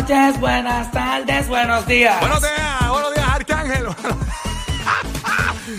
Noches, buenas tardes, buenos días. Buenos días, buenos días, Arcángel.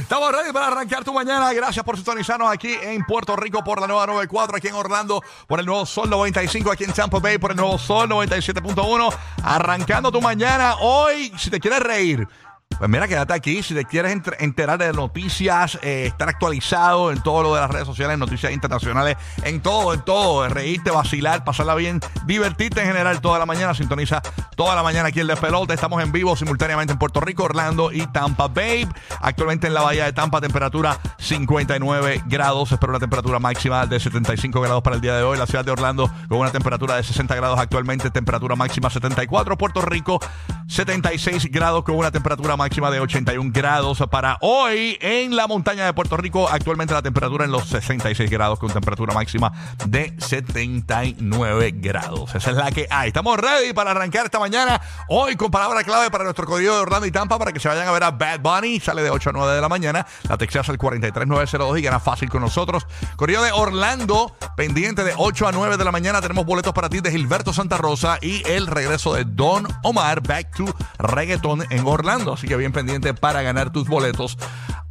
Estamos ready para arrancar tu mañana. Gracias por sintonizarnos aquí en Puerto Rico por la nueva 94, aquí en Orlando por el nuevo Sol 95, aquí en Tampa Bay por el nuevo Sol 97.1. Arrancando tu mañana hoy, si te quieres reír. Pues mira, quédate aquí. Si te quieres enter- enterar de noticias, eh, estar actualizado en todo lo de las redes sociales, noticias internacionales, en todo, en todo. Reírte, vacilar, pasarla bien, divertirte en general toda la mañana. Sintoniza toda la mañana aquí en Despelote. Estamos en vivo simultáneamente en Puerto Rico, Orlando y Tampa Bay. Actualmente en la bahía de Tampa, temperatura 59 grados. Espero una temperatura máxima de 75 grados para el día de hoy. La ciudad de Orlando con una temperatura de 60 grados actualmente, temperatura máxima 74. Puerto Rico 76 grados con una temperatura máxima de 81 grados para hoy en la montaña de Puerto Rico. Actualmente la temperatura en los 66 grados con temperatura máxima de 79 grados. Esa es la que hay. Estamos ready para arrancar esta mañana. Hoy con palabra clave para nuestro código de Orlando y Tampa para que se vayan a ver a Bad Bunny. Sale de 8 a 9 de la mañana. La Texas al 43902 y gana fácil con nosotros. Correo de Orlando, pendiente de 8 a 9 de la mañana. Tenemos boletos para ti de Gilberto Santa Rosa y el regreso de Don Omar Back to Reggaeton en Orlando. Así que bien pendiente para ganar tus boletos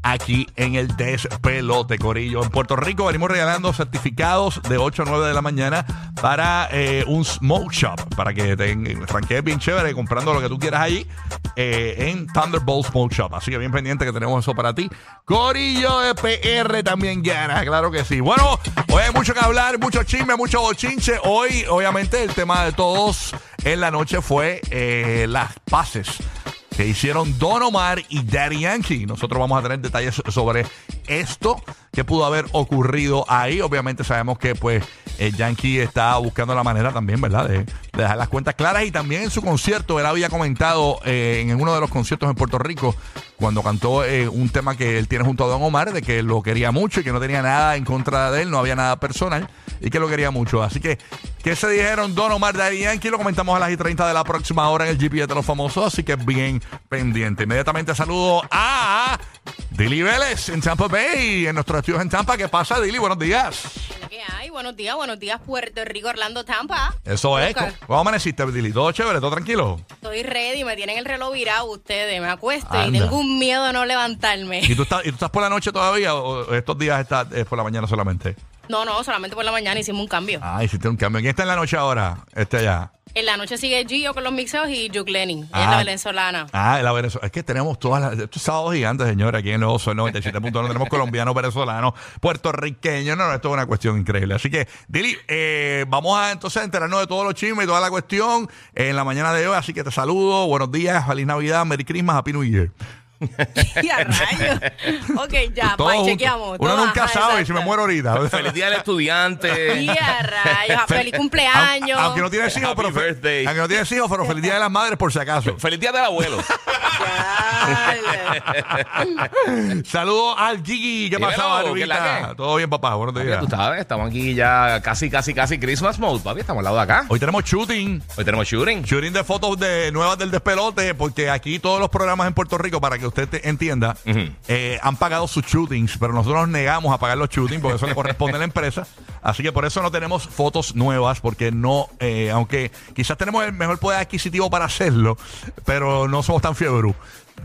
aquí en el Despelote Corillo. En Puerto Rico venimos regalando certificados de 8 a 9 de la mañana para eh, un smoke shop, para que te franquees bien chévere comprando lo que tú quieras allí eh, en Thunderbolt Smoke Shop. Así que bien pendiente que tenemos eso para ti. Corillo de PR también gana, claro que sí. Bueno, hoy hay mucho que hablar, mucho chisme, mucho bochinche. Hoy, obviamente, el tema de todos en la noche fue eh, las paces que hicieron Don Omar y Daddy Yankee. Nosotros vamos a tener detalles sobre esto que pudo haber ocurrido ahí. Obviamente sabemos que pues el Yankee está buscando la manera también, ¿verdad? De, de dejar las cuentas claras y también en su concierto, él había comentado eh, en uno de los conciertos en Puerto Rico, cuando cantó eh, un tema que él tiene junto a Don Omar, de que lo quería mucho y que no tenía nada en contra de él, no había nada personal y que lo quería mucho. Así que, ¿qué se dijeron Don Omar, Daddy Yankee? Lo comentamos a las y 30 de la próxima hora en el GPS de los famosos, así que bien pendiente. Inmediatamente saludo a Dili Vélez en Tampa Bay, en nuestros estudios en Tampa. ¿Qué pasa, Dili? Buenos días. ¿Qué hay? Buenos días, buenos días, Puerto Rico, Orlando, Tampa. Eso es. Ok. ¿Cómo amaneciste, Dili? ¿Todo chévere? ¿Todo tranquilo? Estoy ready, me tienen el reloj virado ustedes. Me acuesto Anda. y tengo un miedo de no levantarme. ¿Y tú estás, y tú estás por la noche todavía o estos días estás eh, por la mañana solamente? No, no, solamente por la mañana hicimos un cambio. Ah, hiciste un cambio. ¿Quién está en la noche ahora? Este allá. En la noche sigue Gio con los mixeos y Juke Lenin, ella es Ah. la venezolana. Ah, la Venezuela. Es que tenemos todas las. Estos sábados gigantes, señores, aquí en el Oso, el 97.1. tenemos colombianos, venezolanos, puertorriqueños. No, no, esto es una cuestión increíble. Así que, Dili, eh, vamos a entonces enterarnos de todos los chismes y toda la cuestión en la mañana de hoy. Así que te saludo. Buenos días, feliz Navidad, Merry Christmas, Happy New Year. y a rayos. Ok, ya, pues juntos. chequeamos. Uno todo, nunca ajá, sabe exacto. si me muero ahorita. Feliz día del estudiante. Y a rayos, feliz cumpleaños. Aunque no tienes hijos, Happy pero. fe- birthday. Aunque no tienes hijos, pero feliz día de las madres por si acaso. Feliz día del abuelo. Saludos al Gigi. ¿Qué Dímelo, pasa, ¿qué es la Barbita? que? Todo bien, papá. Buenos Ya días. tú sabes, estamos aquí ya casi, casi, casi Christmas mode, papi. Estamos al lado de acá. Hoy tenemos shooting. Hoy tenemos shooting. Shooting de fotos de nuevas del despelote, porque aquí todos los programas en Puerto Rico, para que usted te entienda, Ujú. eh, han pagado sus shootings, pero nosotros nos negamos a pagar los shootings porque eso le corresponde a la empresa. Así que por eso no tenemos fotos nuevas, porque no, eh, aunque quizás tenemos el mejor poder adquisitivo para hacerlo, pero no somos tan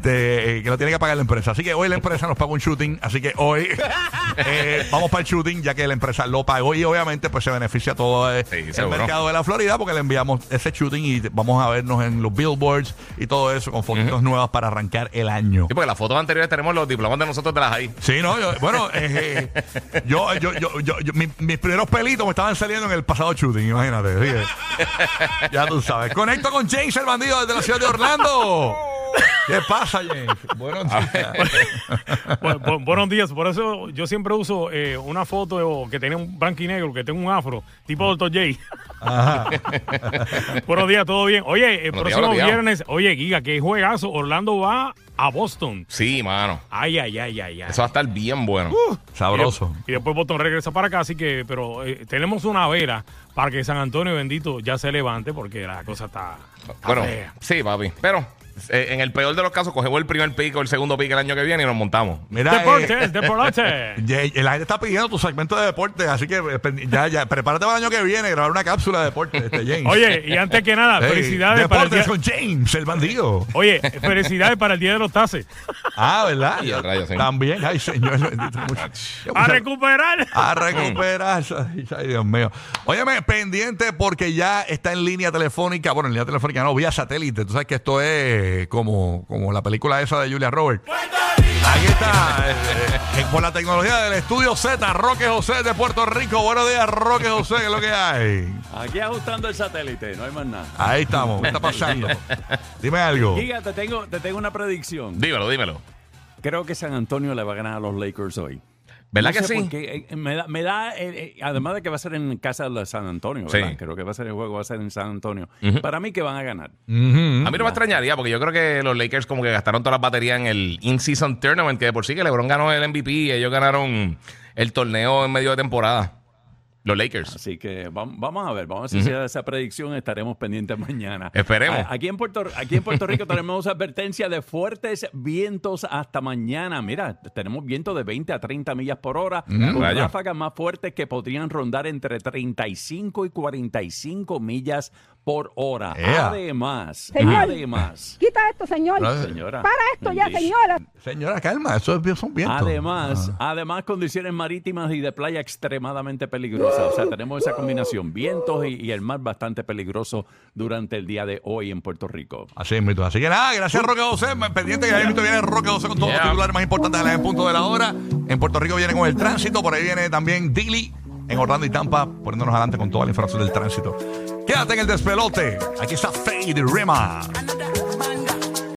de- eh, que lo tiene que pagar la empresa. Así que hoy la empresa nos paga un shooting. Así que hoy eh, vamos para el shooting, ya que la empresa lo pagó y obviamente pues se beneficia todo eh, Sí, el seguro. mercado de la Florida porque le enviamos ese shooting y vamos a vernos en los billboards y todo eso con fotitos nuevas para arrancar el año. Sí, porque las fotos anteriores tenemos los diplomas de nosotros de las ahí. Sí, no, yo- bueno, yo, yo, yo, yo, yo- mi- mis primeros pelitos me estaban saliendo en el pasado shooting, imagínate. sí, ya tú sabes. Conecto con James, el bandido desde la ciudad de Orlando. ¿Qué pasa, James? Buenos días. Bu- bu- buenos días, por eso yo siempre uso eh, una foto que tiene un blanco y negro, que tengo un afro, tipo Dr. J. buenos días, todo bien. Oye, el Buenos días, próximo días. viernes, oye, Giga, qué juegazo. Orlando va a Boston. Sí, mano. Ay, ay, ay, ay, ay. Eso va a estar bien bueno. Sabroso. Y después Boston regresa para acá, así que, pero eh, tenemos una vela para que San Antonio bendito ya se levante porque la cosa está, está bueno, fea. sí, papi. Pero en el peor de los casos, cogemos el primer pico, el segundo pico el año que viene y nos montamos. Mira, eh, Deportes, deportes. ya- la gente está pidiendo tu segmento de deporte, así que eh, ya, ya, prepárate para el año que viene grabar una cápsula de deporte, este, James. Oye, y antes que nada, Hey, felicidades para el día. Deportes con James, el bandido. Oye, felicidades para el día de los tases. Ah, ¿verdad? Y el rayo, sí. También, ay, señor. bendito, A recuperar. A recuperar. Ay, ay, Dios mío. Óyeme, pendiente porque ya está en línea telefónica. Bueno, en línea telefónica no, vía satélite. Tú sabes que esto es como, como la película esa de Julia Roberts. Aquí está, eh, eh, por la tecnología del estudio Z, Roque José de Puerto Rico. Buenos días, Roque José, ¿qué es lo que hay? Aquí ajustando el satélite, no hay más nada. Ahí estamos, ¿qué está pasando? Dime algo. Giga, te tengo, te tengo una predicción. Dímelo, dímelo. Creo que San Antonio le va a ganar a los Lakers hoy. ¿Verdad No que sé sí? qué, eh, me da, me da, eh, eh, además de que va a ser en casa de San Antonio, ¿verdad? Sí. Creo que va a ser el juego, va a ser en San Antonio. Para mí que van a ganar. A mí no me extrañaría porque yo creo que los Lakers como que gastaron todas las baterías en el In-Season Tournament, que de por sí que LeBron ganó el MVP y ellos ganaron el torneo en medio de temporada. Los Lakers. Así que vam- vamos a ver, vamos a ver si se da esa predicción, estaremos pendientes mañana. Esperemos. Aquí en Puerto, aquí en Puerto Rico tenemos advertencia de fuertes vientos hasta mañana. Mira, tenemos vientos de 20 a 30 millas por hora, con Rayo. ráfagas más fuertes que podrían rondar entre 35 y 45 millas por hora. Ea. Además, Señor. además, Quita esto, señor. Señora. Para esto ya, señora. Señora, calma, eso es- son vientos. Además, Ah. además condiciones marítimas y de playa extremadamente peligrosas. O sea, tenemos esa combinación, vientos y, y el mar bastante peligroso durante el día de hoy en Puerto Rico. Así es, mito. Así que nada, gracias Roque José. Pendiente que ahí viene Roque José con todos los Yeah. titulares más importantes de la en punto de la hora. En Puerto Rico viene con el tránsito, por ahí viene también Dili en Orlando y Tampa, poniéndonos adelante con toda la información del tránsito. Quédate en el despelote. Aquí está Fade Rima.